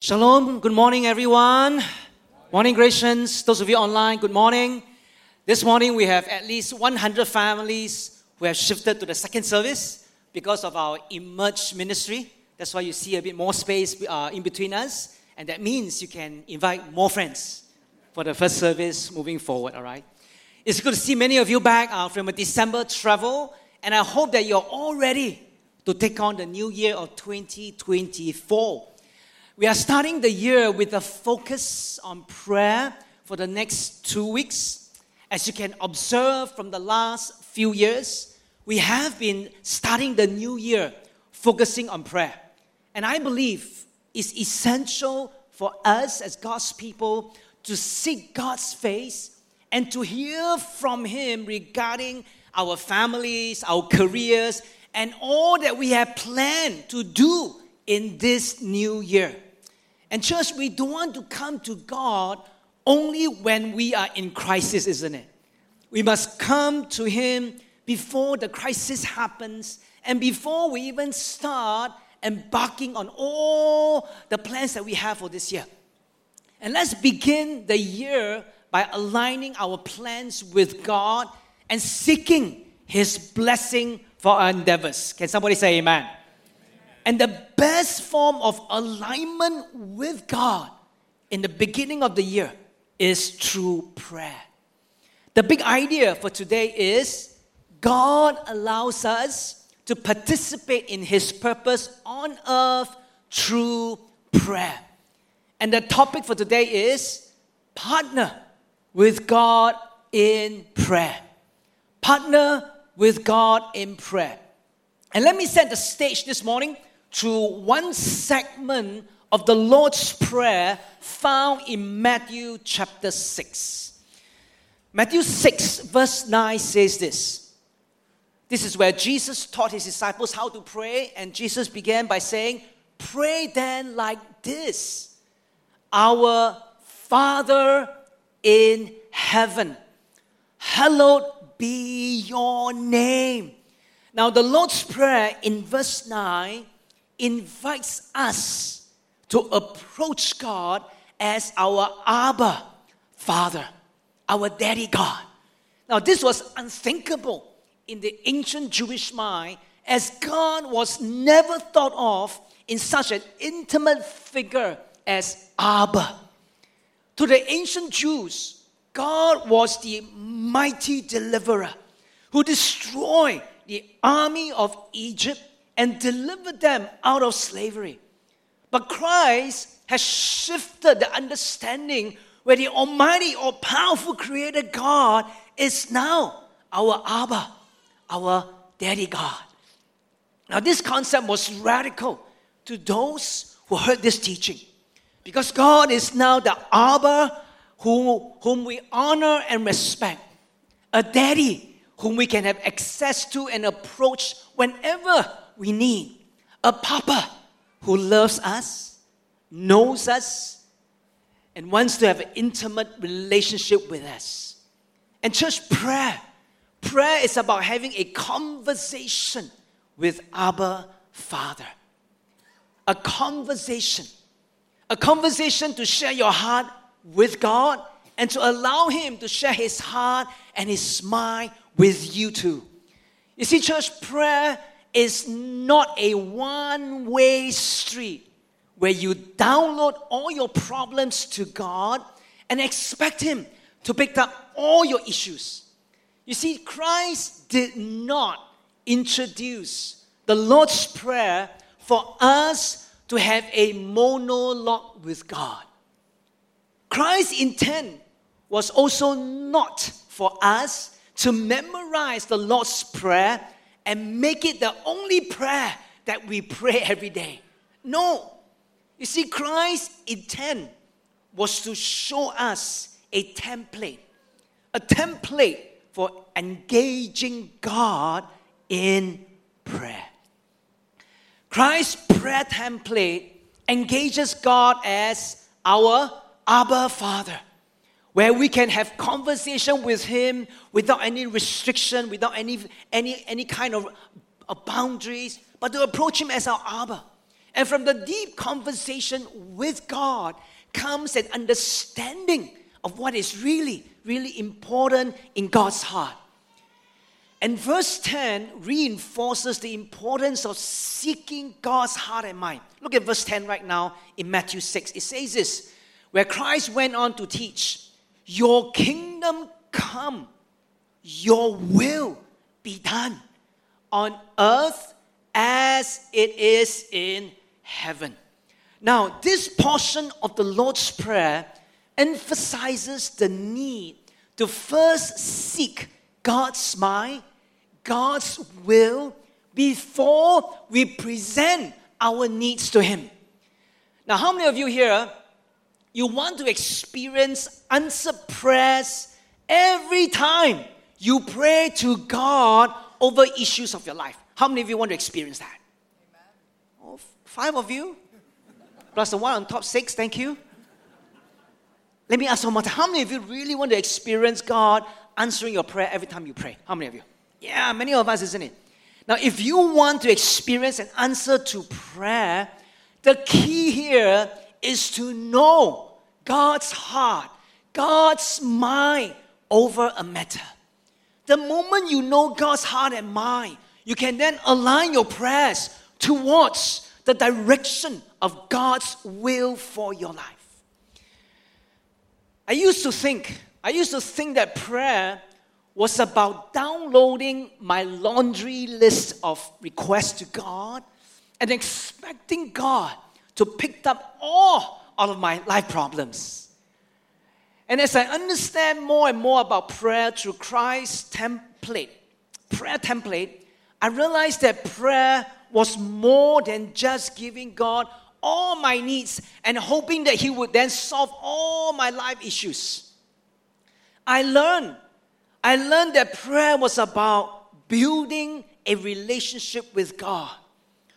Shalom, good morning, everyone. Morning, Gracians. Those of you online, good morning. This morning, we have at least 100 families who have shifted to the second service because of our Emerge ministry. That's why you see a bit more space uh, in between us, and that means you can invite more friends for the first service moving forward, all right? It's good to see many of you back uh, from a December travel, and I hope that you're all ready to take on the new year of 2024. We are starting the year with a focus on prayer for the next two weeks. As you can observe from the last few years, we have been starting the new year focusing on prayer. And I believe it's essential for us as God's people to seek God's face and to hear from Him regarding our families, our careers, and all that we have planned to do in this new year. And, church, we don't want to come to God only when we are in crisis, isn't it? We must come to Him before the crisis happens and before we even start embarking on all the plans that we have for this year. And let's begin the year by aligning our plans with God and seeking His blessing for our endeavors. Can somebody say amen? And the best form of alignment with God in the beginning of the year is through prayer. The big idea for today is God allows us to participate in His purpose on earth through prayer. And the topic for today is partner with God in prayer. Partner with God in prayer. And let me set the stage this morning through one segment of the Lord's Prayer found in Matthew chapter 6. Matthew 6, verse 9 says this. This is where Jesus taught his disciples how to pray, and Jesus began by saying, Pray then like this Our Father in heaven, hallowed be your name. Now, the Lord's Prayer in verse 9 invites us to approach God as our Abba Father, our Daddy God. Now, this was unthinkable in the ancient Jewish mind, as God was never thought of in such an intimate figure as Abba. To the ancient Jews, God was the mighty deliverer who destroyed the army of Egypt and delivered them out of slavery. But Christ has shifted the understanding where the Almighty or powerful Creator God is now our Abba, our Daddy God. Now, this concept was radical to those who heard this teaching because God is now the Abba who, whom we honor and respect, a daddy whom we can have access to and approach whenever we need a papa who loves us, knows us, and wants to have an intimate relationship with us. And church prayer, prayer is about having a conversation with Abba Father. A conversation. A conversation to share your heart with God and to allow Him to share His heart and His mind with you too. You see, church, prayer is not a one way street where you download all your problems to God and expect Him to pick up all your issues. You see, Christ did not introduce the Lord's Prayer for us to have a monologue with God. Christ's intent was also not for us to memorize the Lord's Prayer and make it the only prayer that we pray every day. No. You see, Christ's intent was to show us a template, a template for engaging God in prayer. Christ's prayer template engages God as our Abba Father where we can have conversation with him without any restriction, without any, any, any kind of, of boundaries, but to approach him as our Abba. And from the deep conversation with God comes an understanding of what is really, really important in God's heart. And verse 10 reinforces the importance of seeking God's heart and mind. Look at verse 10 right now in Matthew 6. It says this where Christ went on to teach, Your kingdom come, your will be done on earth as it is in heaven. Now, this portion of the Lord's Prayer emphasizes the need to first seek God's mind, God's will, before we present our needs to Him. Now, how many of you here, you want to experience answered prayers every time you pray to God over issues of your life? How many of you want to experience that? Oh, five of you? Plus the one on top, six, thank you. Let me ask one more time. How many of you really want to experience God answering your prayer every time you pray? How many of you? Yeah, many of us, isn't it? Now, if you want to experience an answer to prayer, the key here is to know God's heart, God's mind over a matter. The moment you know God's heart and mind, you can then align your prayers towards the direction of God's will for your life. I used to think, I used to think that prayer was about downloading my laundry list of requests to God and expecting God to pick up all, all of my life problems. And as I understand more and more about prayer through Christ's template, prayer template, I realized that prayer was more than just giving God all my needs and hoping that He would then solve all my life issues. I learned, I learned that prayer was about building a relationship with God,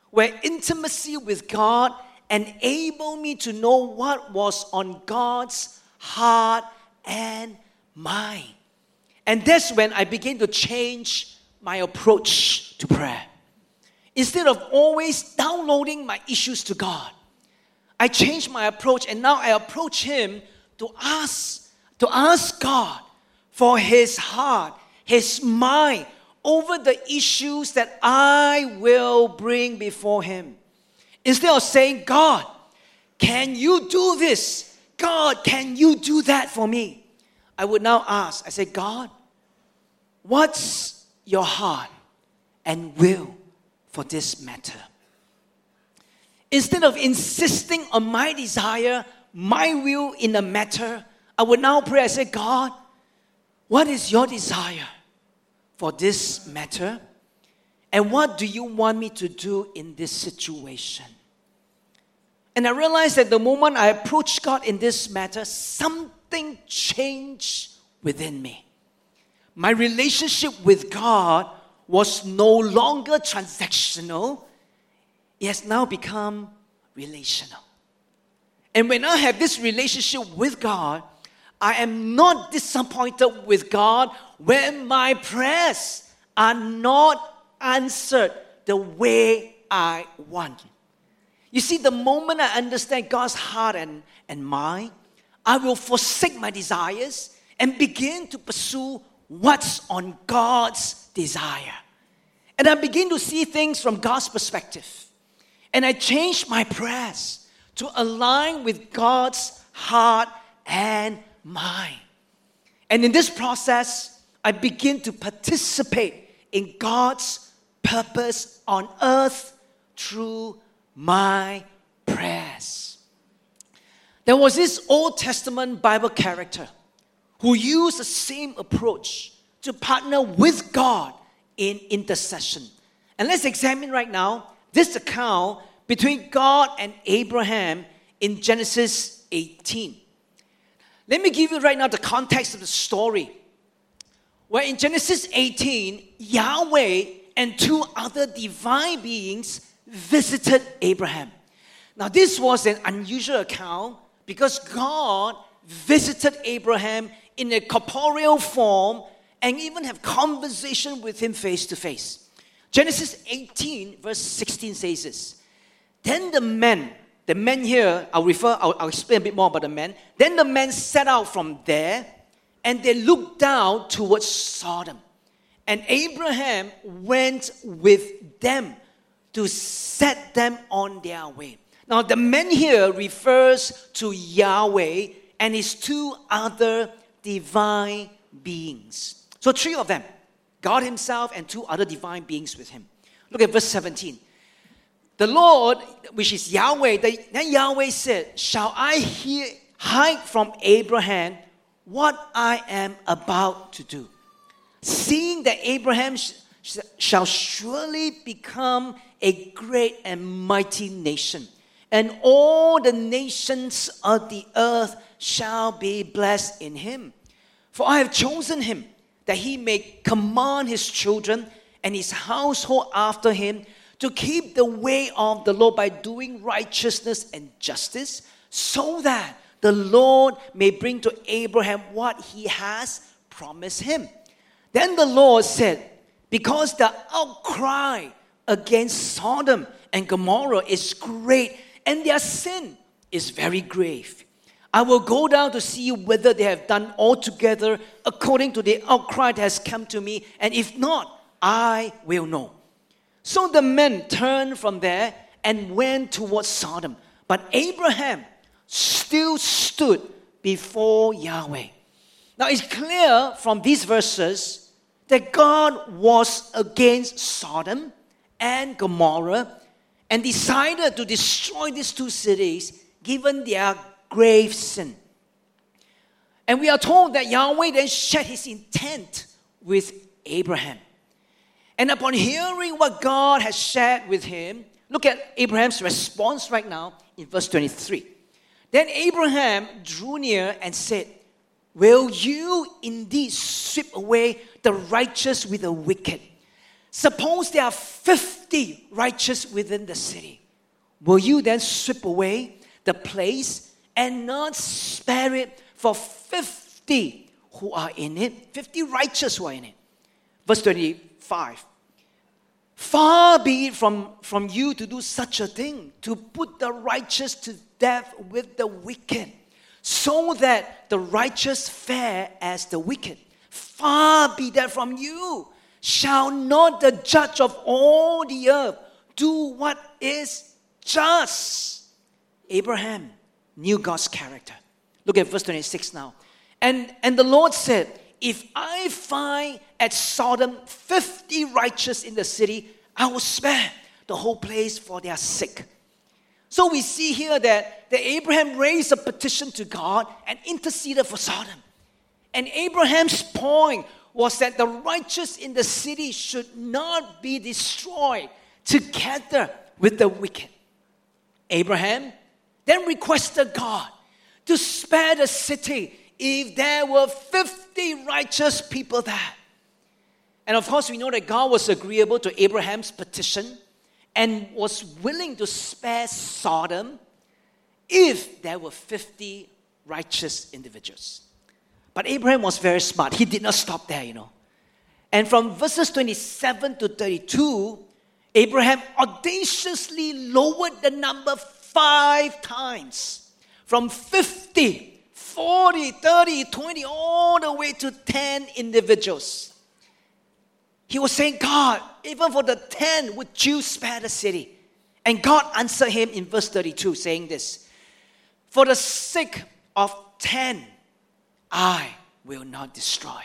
where intimacy with God enabled me to know what was on God's heart and mind. And that's when I began to change my approach to prayer. Instead of always downloading my issues to God, I changed my approach and now I approach Him to ask, to ask God for His heart, His mind over the issues that I will bring before Him. Instead of saying, God, can you do this? God, can you do that for me? I would now ask, I say, God, what's your heart and will for this matter. Instead of insisting on my desire, my will in the matter, I would now pray. I say, God, what is your desire for this matter? And what do you want me to do in this situation? And I realized that the moment I approached God in this matter, something changed within me. My relationship with God was no longer transactional, it has now become relational. And when I have this relationship with God, I am not disappointed with God when my prayers are not answered the way I want. You see, the moment I understand God's heart and, and mind, I will forsake my desires and begin to pursue what's on God's desire. And I begin to see things from God's perspective. And I change my prayers to align with God's heart and mind. And in this process, I begin to participate in God's purpose on earth through my prayers. There was this Old Testament Bible character who used the same approach to partner with God in intercession. And let's examine right now this account between God and Abraham in Genesis 18. Let me give you right now the context of the story. Where in Genesis 18, Yahweh and two other divine beings visited Abraham. Now, this was an unusual account because God visited Abraham in a corporeal form and even have conversation with him face to face. Genesis 18, verse 16 says this Then the men, the men here, I'll refer, I'll, I'll explain a bit more about the men. Then the men set out from there and they looked down towards Sodom. And Abraham went with them to set them on their way. Now, the men here refers to Yahweh and his two other divine beings. So, three of them God Himself and two other divine beings with Him. Look at verse 17. The Lord, which is Yahweh, then Yahweh said, Shall I hear, hide from Abraham what I am about to do? Seeing that Abraham sh- sh- shall surely become a great and mighty nation, and all the nations of the earth shall be blessed in him. For I have chosen him that he may command his children and his household after him to keep the way of the Lord by doing righteousness and justice, so that the Lord may bring to Abraham what he has promised him. Then the Lord said, Because the outcry against Sodom and Gomorrah is great, and their sin is very grave. I will go down to see whether they have done altogether according to the outcry that has come to me, and if not, I will know. So the men turned from there and went towards Sodom. But Abraham still stood before Yahweh. Now it's clear from these verses that God was against Sodom and Gomorrah and decided to destroy these two cities given their grave sin. And we are told that Yahweh then shared his intent with Abraham. And upon hearing what God has shared with him, look at Abraham's response right now in verse 23. Then Abraham drew near and said, Will you indeed sweep away the righteous with the wicked? Suppose there are 50 righteous within the city. Will you then sweep away the place and not spare it for 50 who are in it, 50 righteous who are in it. Verse 25. Far be it from, from you to do such a thing, to put the righteous to death with the wicked, so that the righteous fare as the wicked. Far be that from you. Shall not the judge of all the earth do what is just? Abraham knew God's character. Look at verse 26 now. And, and the Lord said, If I find at Sodom 50 righteous in the city, I will spare the whole place for their sake. So we see here that, that Abraham raised a petition to God and interceded for Sodom. And Abraham's point was that the righteous in the city should not be destroyed together with the wicked. Abraham then requested God to spare the city if there were 50 righteous people there. And of course, we know that God was agreeable to Abraham's petition and was willing to spare Sodom if there were 50 righteous individuals. But Abraham was very smart. He did not stop there, you know. And from verses 27 to 32, Abraham audaciously lowered the number five times from 50, 40, 30, 20, all the way to 10 individuals. He was saying, God, even for the 10, would you spare the city? And God answered him in verse 32, saying this For the sake of 10, I will not destroy.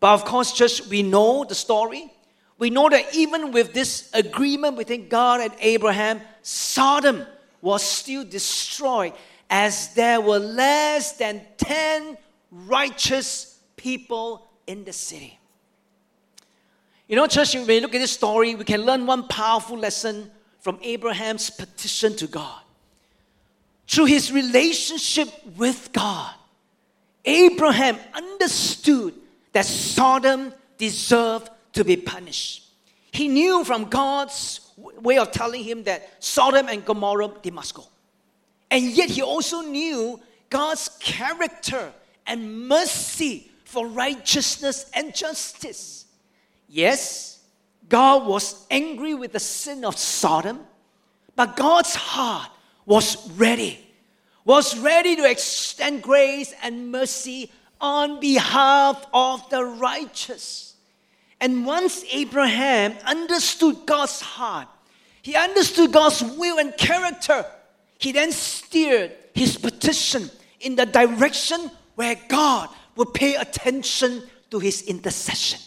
But of course, just we know the story we know that even with this agreement between God and Abraham, Sodom was still destroyed as there were less than 10 righteous people in the city. You know, church, when we look at this story, we can learn one powerful lesson from Abraham's petition to God. Through his relationship with God, Abraham understood that Sodom deserved to be punished. He knew from God's way of telling him that Sodom and Gomorrah, they must go. And yet he also knew God's character and mercy for righteousness and justice. Yes, God was angry with the sin of Sodom, But God's heart was ready, was ready to extend grace and mercy on behalf of the righteous. And once Abraham understood God's heart, he understood God's will and character, he then steered his petition in the direction where God would pay attention to his intercession.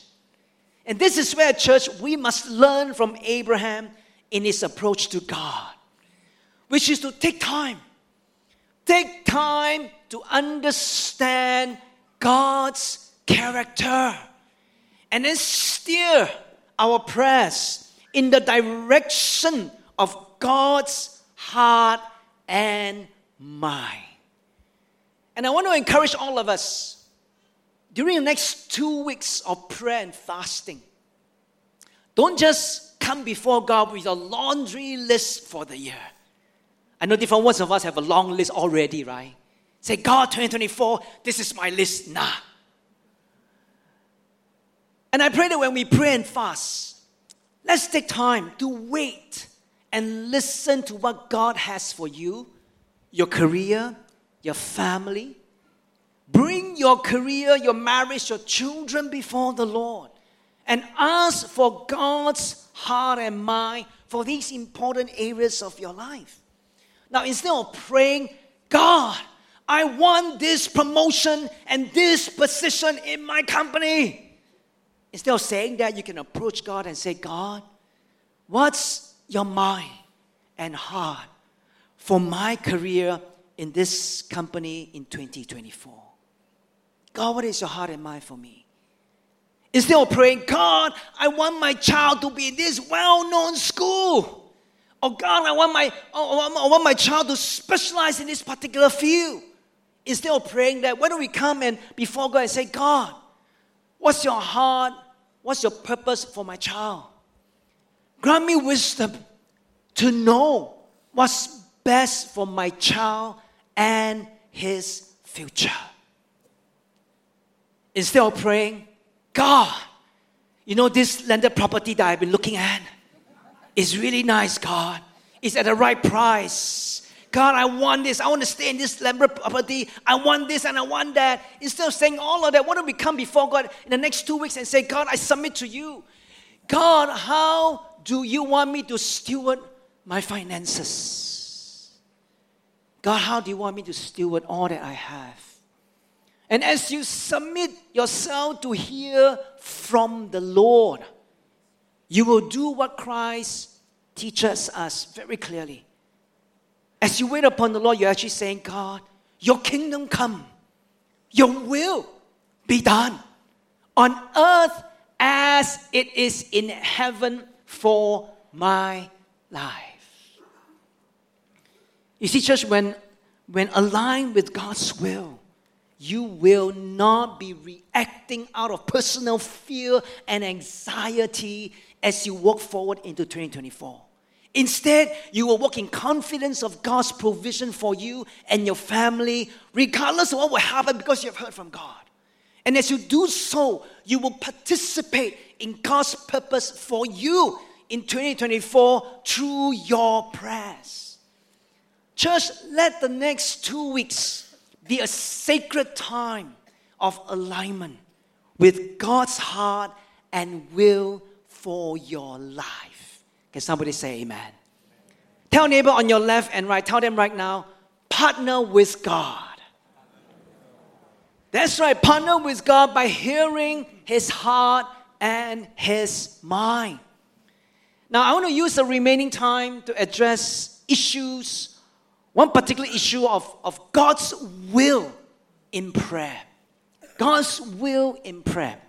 And this is where, church, we must learn from Abraham in his approach to God, which is to take time. Take time to understand God's character and then steer our prayers in the direction of God's heart and mind. And I want to encourage all of us during the next two weeks of prayer and fasting, don't just come before God with a laundry list for the year. I know different ones of us have a long list already, right? Say, God, 2024, this is my list. Nah. And I pray that when we pray and fast, let's take time to wait and listen to what God has for you, your career, your family. Bring your career, your marriage, your children before the Lord and ask for God's heart and mind for these important areas of your life. Now, instead of praying, God, I want this promotion and this position in my company Instead of saying that, you can approach God and say, God, what's your mind and heart for my career in this company in 2024? God, what is your heart and mind for me? Instead of praying, God, I want my child to be in this well known school. Or God, I want, my, oh, oh, I want my child to specialize in this particular field. Instead of praying that, why don't we come and before God and say, God, What's your heart? What's your purpose for my child? Grant me wisdom to know what's best for my child and his future. Instead of praying, God, you know, this landed property that I've been looking at is really nice, God. It's at the right price. God, I want this. I want to stay in this landed property. I want this and I want that. Instead of saying all of that, why don't we come before God in the next two weeks and say, God, I submit to you. God, how do you want me to steward my finances? God, how do you want me to steward all that I have? And as you submit yourself to hear from the Lord, you will do what Christ teaches us very clearly. As you wait upon the Lord, you're actually saying, God, your kingdom come, your will be done on earth as it is in heaven for my life. You see, church, when, when aligned with God's will, you will not be reacting out of personal fear and anxiety as you walk forward into 2024. Instead, you will walk in confidence of God's provision for you and your family, regardless of what will happen because you have heard from God. And as you do so, you will participate in God's purpose for you in 2024 through your prayers. Church, let the next two weeks be a sacred time of alignment with God's heart and will for your life. Can somebody say amen? Tell neighbor on your left and right, tell them right now, partner with God. That's right, partner with God by hearing his heart and his mind. Now, I want to use the remaining time to address issues, one particular issue of, of God's will in prayer. God's will in prayer.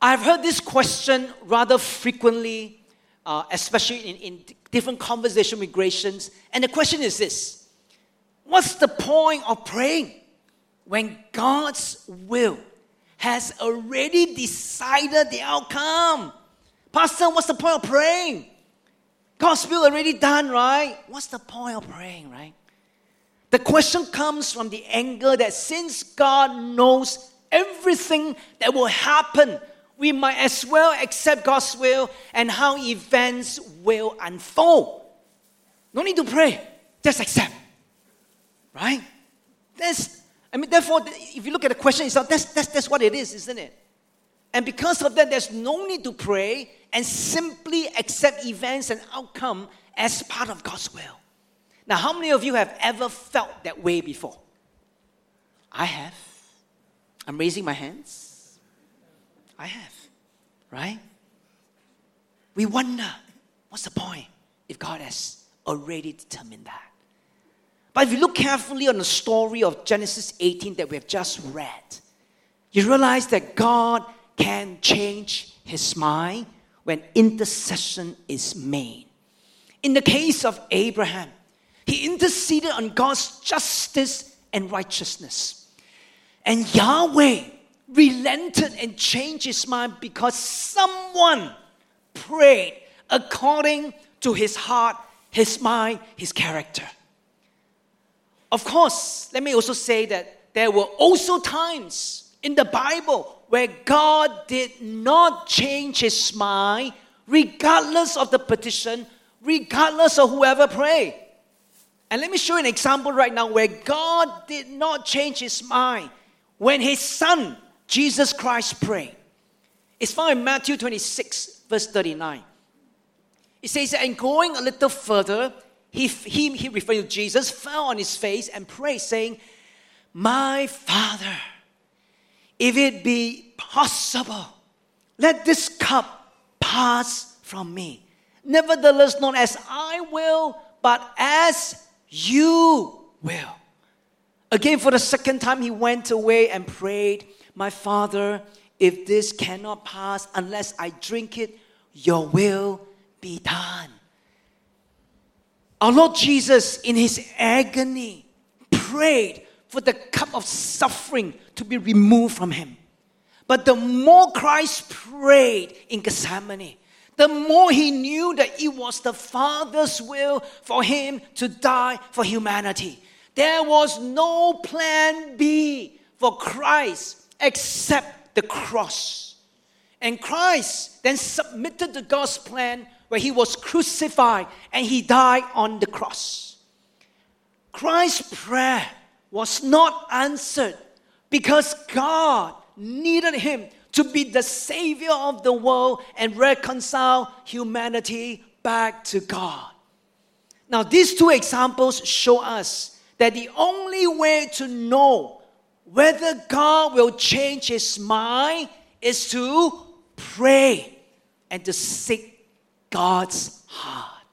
I've heard this question rather frequently uh, especially in, in different conversation with Gracians. And the question is this What's the point of praying when God's will has already decided the outcome? Pastor, what's the point of praying? God's will already done, right? What's the point of praying, right? The question comes from the anger that since God knows everything that will happen we might as well accept God's will and how events will unfold. No need to pray. Just accept. Right? That's, I mean, therefore, if you look at the question itself, that's, that's, that's what it is, isn't it? And because of that, there's no need to pray and simply accept events and outcome as part of God's will. Now, how many of you have ever felt that way before? I have. I'm raising my hands. I have. Right? We wonder what's the point if God has already determined that? But if you look carefully on the story of Genesis 18 that we have just read, you realize that God can change his mind when intercession is made. In the case of Abraham, he interceded on God's justice and righteousness. And Yahweh relented and changed his mind because someone prayed according to his heart, his mind, his character. Of course, let me also say that there were also times in the Bible where God did not change his mind, regardless of the petition, regardless of whoever prayed. And let me show you an example right now where God did not change his mind when his son, Jesus Christ, prayed. It's found in Matthew 26, verse 39. It says, And going a little further, he, he, he referring to Jesus, fell on his face and prayed, saying, My Father, if it be possible, let this cup pass from me. Nevertheless, not as I will, but as you will. Again, for the second time, he went away and prayed, My Father, if this cannot pass unless I drink it, your will be done. Our Lord Jesus, in his agony, prayed for the cup of suffering to be removed from him. But the more Christ prayed in Gethsemane, the more he knew that it was the Father's will for him to die for humanity. There was no plan B for Christ except the cross. And Christ then submitted to God's plan where he was crucified and he died on the cross. Christ's prayer was not answered because God needed him to be the savior of the world and reconcile humanity back to God. Now, these two examples show us that the only way to know whether God will change his mind is to pray and to seek God's heart.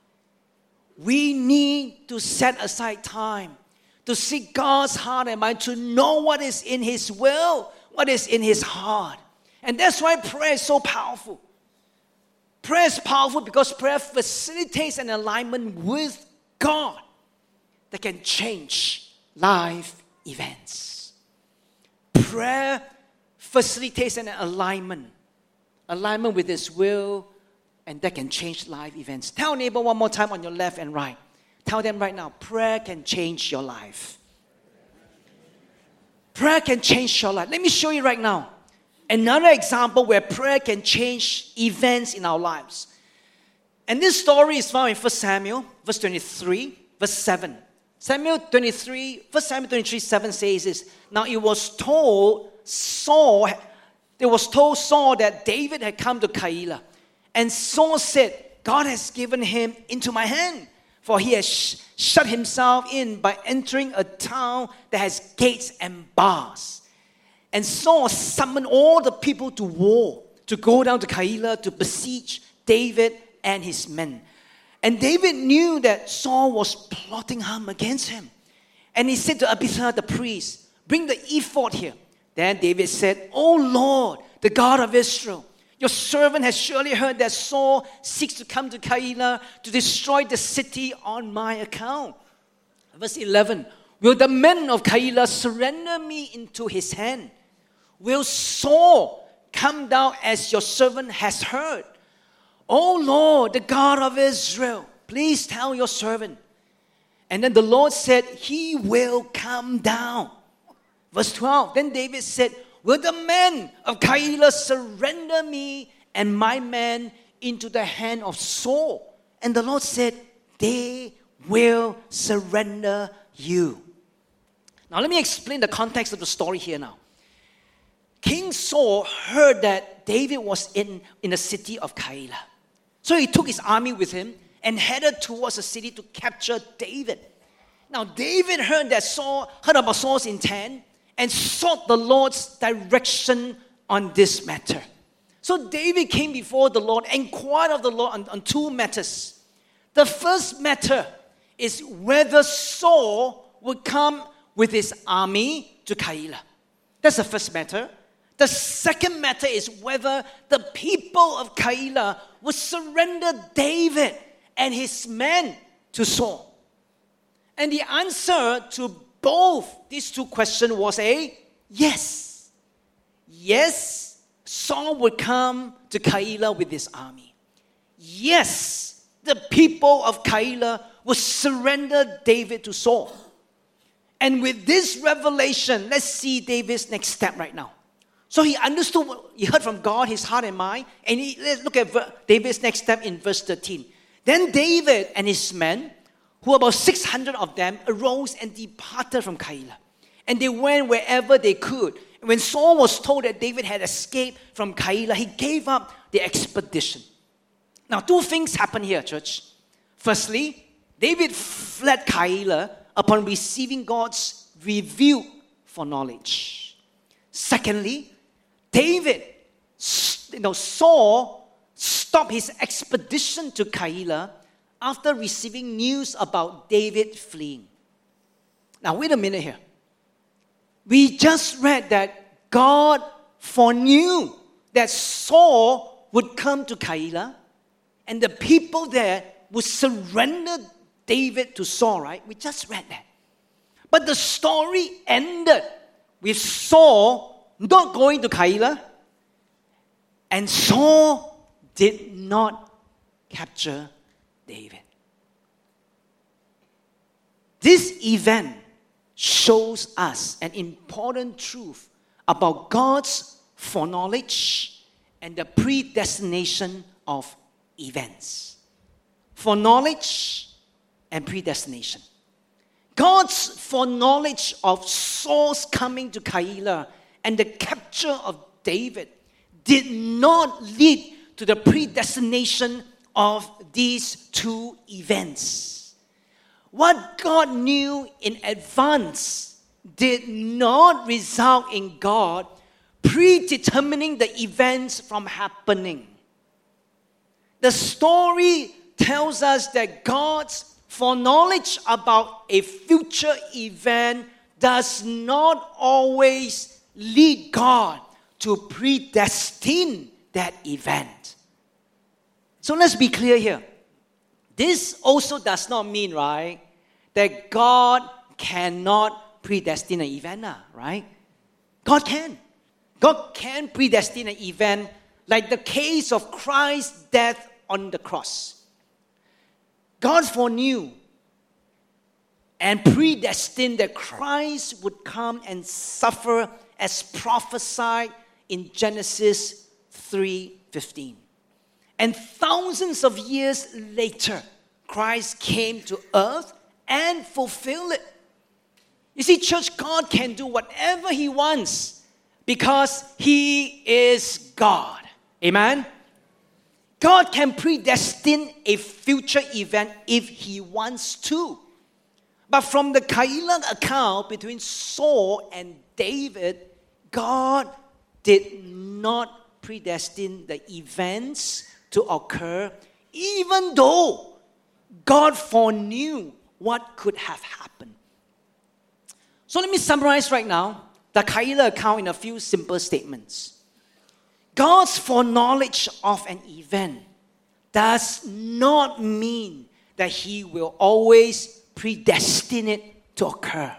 We need to set aside time to seek God's heart and mind, to know what is in His will, what is in His heart. And that's why prayer is so powerful. Prayer is powerful because prayer facilitates an alignment with God that can change life events. Prayer facilitates an alignment, alignment with His will, and that can change life events. Tell neighbor one more time on your left and right. Tell them right now prayer can change your life. Prayer can change your life. Let me show you right now another example where prayer can change events in our lives. And this story is found in 1 Samuel, verse 23, verse 7. Samuel 23, 1 Samuel 23, 7 says this. Now it was told Saul, it was told Saul that David had come to Keilah. And Saul said, God has given him into my hand for he has sh- shut himself in by entering a town that has gates and bars. And Saul summoned all the people to war, to go down to Keilah to besiege David and his men. And David knew that Saul was plotting harm against him. And he said to Abiathar the priest, Bring the ephod here. Then David said, O Lord, the God of Israel, your servant has surely heard that Saul seeks to come to Keilah to destroy the city on my account. Verse 11 Will the men of Keilah surrender me into his hand? Will Saul come down as your servant has heard? O Lord, the God of Israel, please tell your servant. And then the Lord said, He will come down. Verse 12 Then David said, Will the men of Keilah surrender me and my men into the hand of Saul? And the Lord said, They will surrender you. Now, let me explain the context of the story here now. King Saul heard that David was in, in the city of Keilah. So he took his army with him and headed towards the city to capture David. Now, David heard that Saul heard about Saul's intent and sought the Lord's direction on this matter. So David came before the Lord, and inquired of the Lord on, on two matters. The first matter is whether Saul would come with his army to Keilah. That's the first matter. The second matter is whether the people of Keilah would surrender David and his men to Saul. And the answer to both these two questions was a yes. Yes, Saul would come to Keilah with his army. Yes, the people of Keilah would surrender David to Saul. And with this revelation, let's see David's next step right now. So he understood what he heard from God, his heart and mind. And he, let's look at David's next step in verse 13. Then David and his men, who about 600 of them, arose and departed from Keilah. And they went wherever they could. When Saul was told that David had escaped from Keilah, he gave up the expedition. Now, two things happen here, church. Firstly, David fled Keilah upon receiving God's review foreknowledge. Secondly, David, you know, Saul stopped his expedition to Keilah after receiving news about David fleeing. Now, wait a minute here. We just read that God foreknew that Saul would come to Keilah and the people there would surrender David to Saul, right? We just read that. But the story ended with Saul not going to Keilah. And Saul did not capture David. This event shows us an important truth about God's foreknowledge and the predestination of events. Foreknowledge and predestination. God's foreknowledge of Saul's coming to Keilah and the capture of David did not lead to the predestination of these two events. What God knew in advance did not result in God predetermining the events from happening. The story tells us that God's foreknowledge about a future event does not always lead God to predestine that event. So let's be clear here. This also does not mean, right, that God cannot predestine an event, right? God can. God can predestine an event like the case of Christ's death on the cross. God foreknew and predestined that Christ would come and suffer as prophesied in Genesis 3:15. And thousands of years later, Christ came to earth and fulfilled it. You see, church, God can do whatever He wants because He is God. Amen? God can predestine a future event if He wants to. But from the Keilah account between Saul and David, God did not predestine the events to occur, even though God foreknew what could have happened. So let me summarize right now the Keilah account in a few simple statements. God's foreknowledge of an event does not mean that He will always predestine it to occur.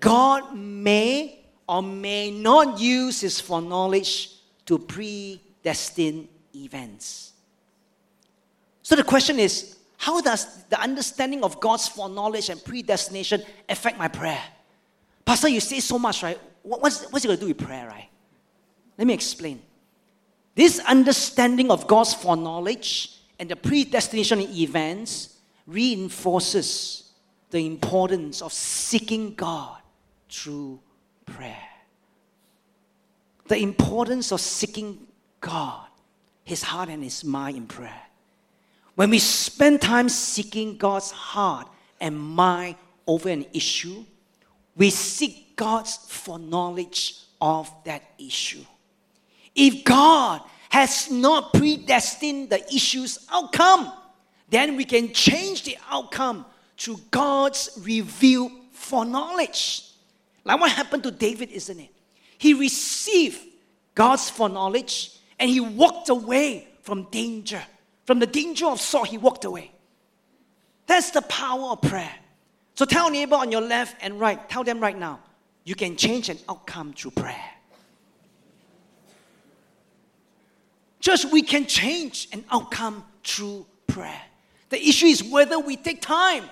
God may or may not use his foreknowledge to predestine events. So the question is how does the understanding of God's foreknowledge and predestination affect my prayer? Pastor, you say so much, right? What's, what's it going to do with prayer, right? Let me explain. This understanding of God's foreknowledge and the predestination events reinforces the importance of seeking God through prayer. The importance of seeking God, His heart and His mind in prayer. When we spend time seeking God's heart and mind over an issue, we seek God's foreknowledge of that issue. If God has not predestined the issue's outcome, then we can change the outcome through God's revealed foreknowledge. Like what happened to David, isn't it? He received God's foreknowledge and he walked away from danger. From the danger of Saul, he walked away. That's the power of prayer. So tell neighbor on your left and right, tell them right now, you can change an outcome through prayer. Just we can change an outcome through prayer. The issue is whether we take time.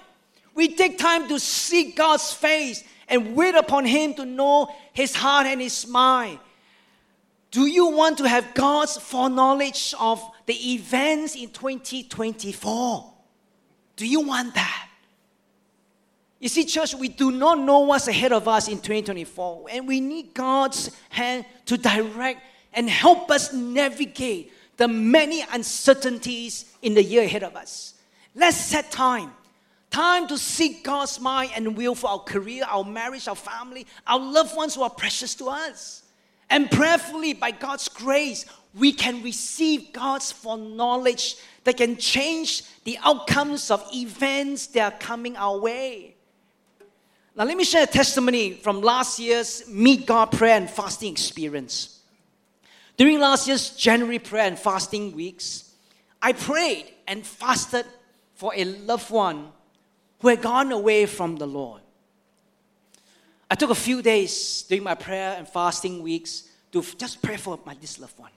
We take time to seek God's face and wait upon Him to know His heart and His mind. Do you want to have God's foreknowledge of the events in 2024? Do you want that? You see, church, we do not know what's ahead of us in 2024, and we need God's hand to direct and help us navigate the many uncertainties in the year ahead of us. Let's set time. Time to seek God's mind and will for our career, our marriage, our family, our loved ones who are precious to us. And prayerfully, by God's grace, we can receive God's foreknowledge that can change the outcomes of events that are coming our way. Now, let me share a testimony from last year's Meet God prayer and fasting experience. During last year's January prayer and fasting weeks, I prayed and fasted for a loved one who had gone away from the Lord. I took a few days during my prayer and fasting weeks to just pray for my this loved one.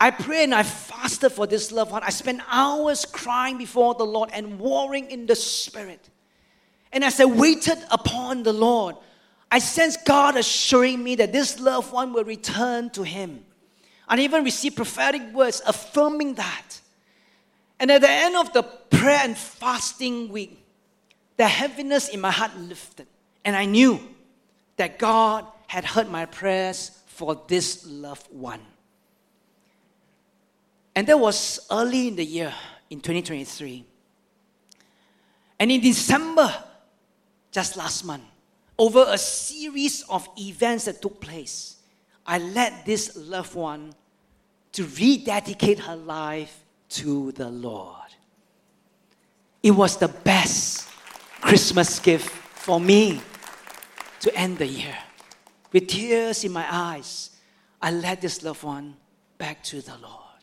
I prayed and I fasted for this loved one. I spent hours crying before the Lord and warring in the spirit. And as I waited upon the Lord, I sensed God assuring me that this loved one will return to Him. I even received prophetic words affirming that. And at the end of the prayer and fasting week, the heaviness in my heart lifted. And I knew that God had heard my prayers for this loved one. And that was early in the year, in 2023. And in December, just last month, over a series of events that took place, I led this loved one to rededicate her life to the Lord. It was the best Christmas gift for me to end the year. With tears in my eyes, I led this loved one back to the Lord.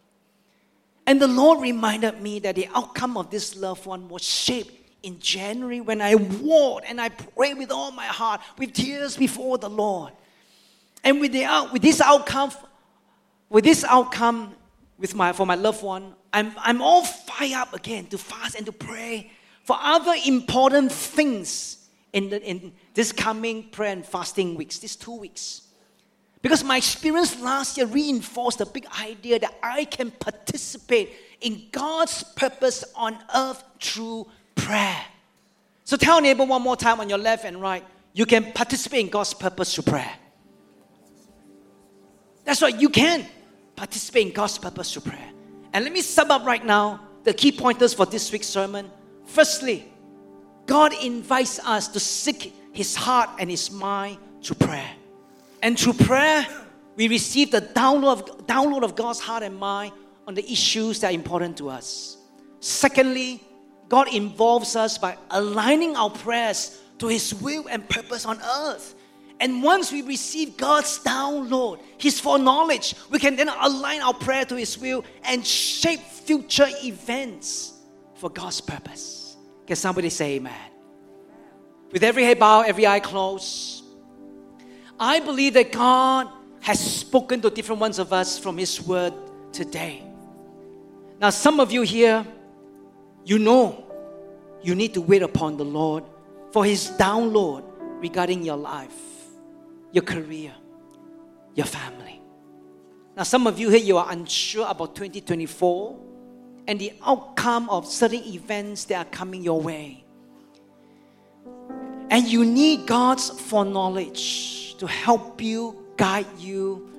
And the Lord reminded me that the outcome of this loved one was shaped in January when I warred and I prayed with all my heart, with tears before the Lord. And with, the, with this outcome, with this outcome with my, for my loved one, I'm, I'm all fired up again to fast and to pray for other important things in, the, in this coming prayer and fasting weeks, these two weeks. Because my experience last year reinforced the big idea that I can participate in God's purpose on earth through prayer. So tell neighbor one more time on your left and right, you can participate in God's purpose through prayer. That's right, you can participate in God's purpose through prayer. And let me sum up right now the key pointers for this week's sermon. Firstly, God invites us to seek His heart and His mind through prayer. And through prayer, we receive the download of, download of God's heart and mind on the issues that are important to us. Secondly, God involves us by aligning our prayers to His will and purpose on earth. And once we receive God's download, His foreknowledge, we can then align our prayer to His will and shape future events for God's purpose. Can somebody say amen? With every head bowed, every eye closed, I believe that God has spoken to different ones of us from His word today. Now, some of you here, you know you need to wait upon the Lord for His download regarding your life, your career, your family. Now, some of you here, you are unsure about 2024 and the outcome of certain events that are coming your way. And you need God's foreknowledge to help you, guide you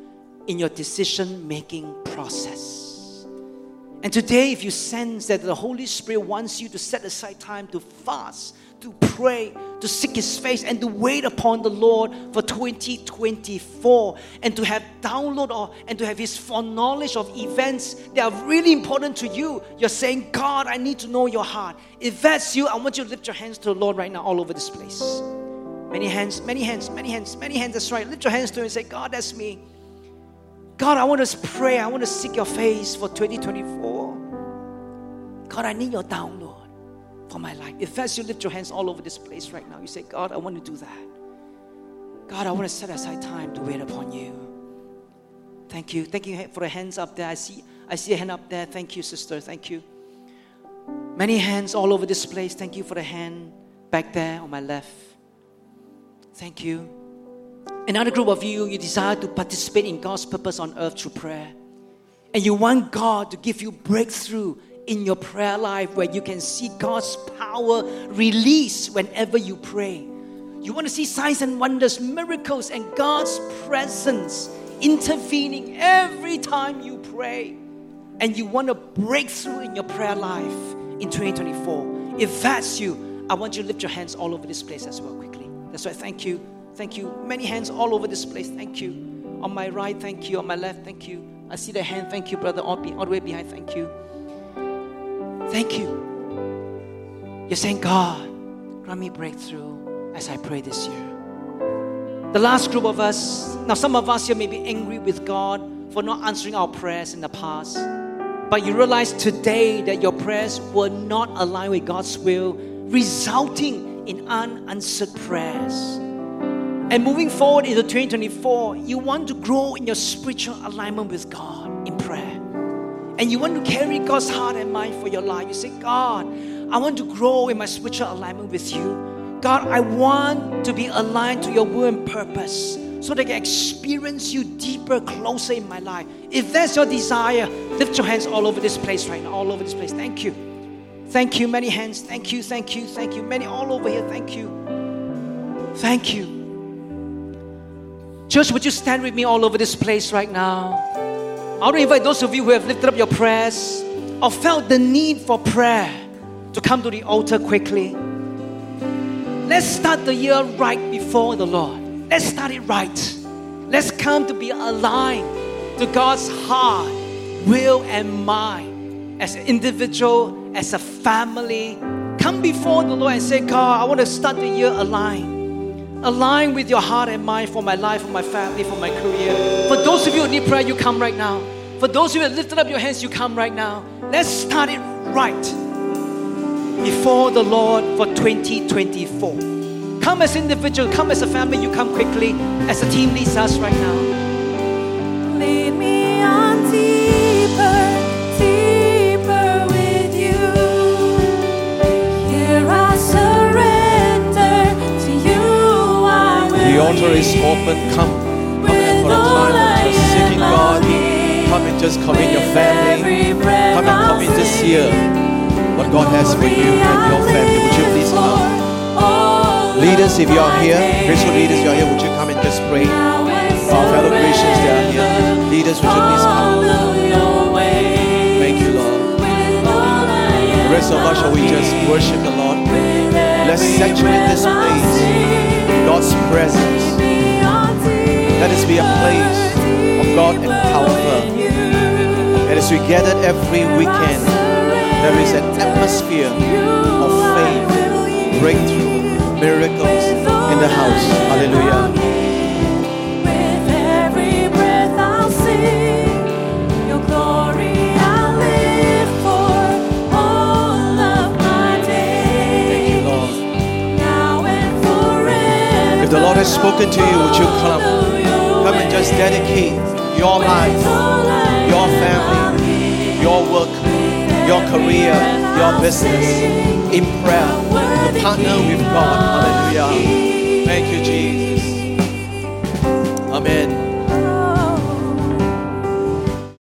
in your decision making process. And today, if you sense that the Holy Spirit wants you to set aside time to fast, to pray, to seek His face, and to wait upon the Lord for 2024, and to have download or and to have His foreknowledge of events that are really important to you. You're saying, God, I need to know your heart. If that's you, I want you to lift your hands to the Lord right now, all over this place. Many hands, many hands, many hands, many hands. That's right. Lift your hands to Him and say, God, that's me. God, I want to pray. I want to seek your face for 2024. God, I need your download for my life. If as you lift your hands all over this place right now, you say, God, I want to do that. God, I want to set aside time to wait upon you. Thank you. Thank you for the hands up there. I see I see a hand up there. Thank you, sister. Thank you. Many hands all over this place. Thank you for the hand back there on my left. Thank you. Another group of you, you desire to participate in God's purpose on earth through prayer. And you want God to give you breakthrough in your prayer life where you can see God's power release whenever you pray. You want to see signs and wonders, miracles, and God's presence intervening every time you pray. And you want to break through in your prayer life in 2024. If that's you, I want you to lift your hands all over this place as well, quickly. That's right. Thank you. Thank you. Many hands all over this place. Thank you. On my right, thank you. On my left, thank you. I see the hand. Thank you, brother. All, be, all the way behind, thank you. Thank you. You're saying, God, grant me breakthrough as I pray this year. The last group of us, now some of us here may be angry with God for not answering our prayers in the past. But you realize today that your prayers were not aligned with God's will, resulting in unanswered prayers. And moving forward into 2024, you want to grow in your spiritual alignment with God in prayer and you want to carry God's heart and mind for your life, you say, God, I want to grow in my spiritual alignment with you. God, I want to be aligned to your will and purpose so that I can experience you deeper, closer in my life. If that's your desire, lift your hands all over this place right now, all over this place. Thank you. Thank you. Many hands. Thank you. Thank you. Thank you. Many all over here. Thank you. Thank you. Church, would you stand with me all over this place right now? I want to invite those of you who have lifted up your prayers or felt the need for prayer to come to the altar quickly. Let's start the year right before the Lord. Let's start it right. Let's come to be aligned to God's heart, will, and mind as an individual, as a family. Come before the Lord and say, God, I want to start the year aligned align with your heart and mind for my life, for my family, for my career. For those of you who need prayer, you come right now. For those of you who have lifted up your hands, you come right now. Let's start it right before the Lord for 2024. Come as individual, come as a family, you come quickly as the team leads us right now. Lead me on The altar is open. Come. Come in for a time of just seeking God. Come and just commit your family. Come and commit this year what God has for you and your family. Would you please come? Leaders, if you are here, graceful leaders, you are here, would you come and just pray? Our fellow Christians, they are here. Leaders, would you please come? Thank you, Lord. The rest of us, shall we just worship the Lord? Let's saturate this place. God's presence. Let us be a place of God empower. And as we gather every weekend, there is an atmosphere of faith, breakthrough, miracles in the house. Hallelujah. The has spoken to you, would you come? Come and just dedicate your life, your family, your work, your career, your business in prayer to partner with God. Hallelujah. Thank you, Jesus. Amen.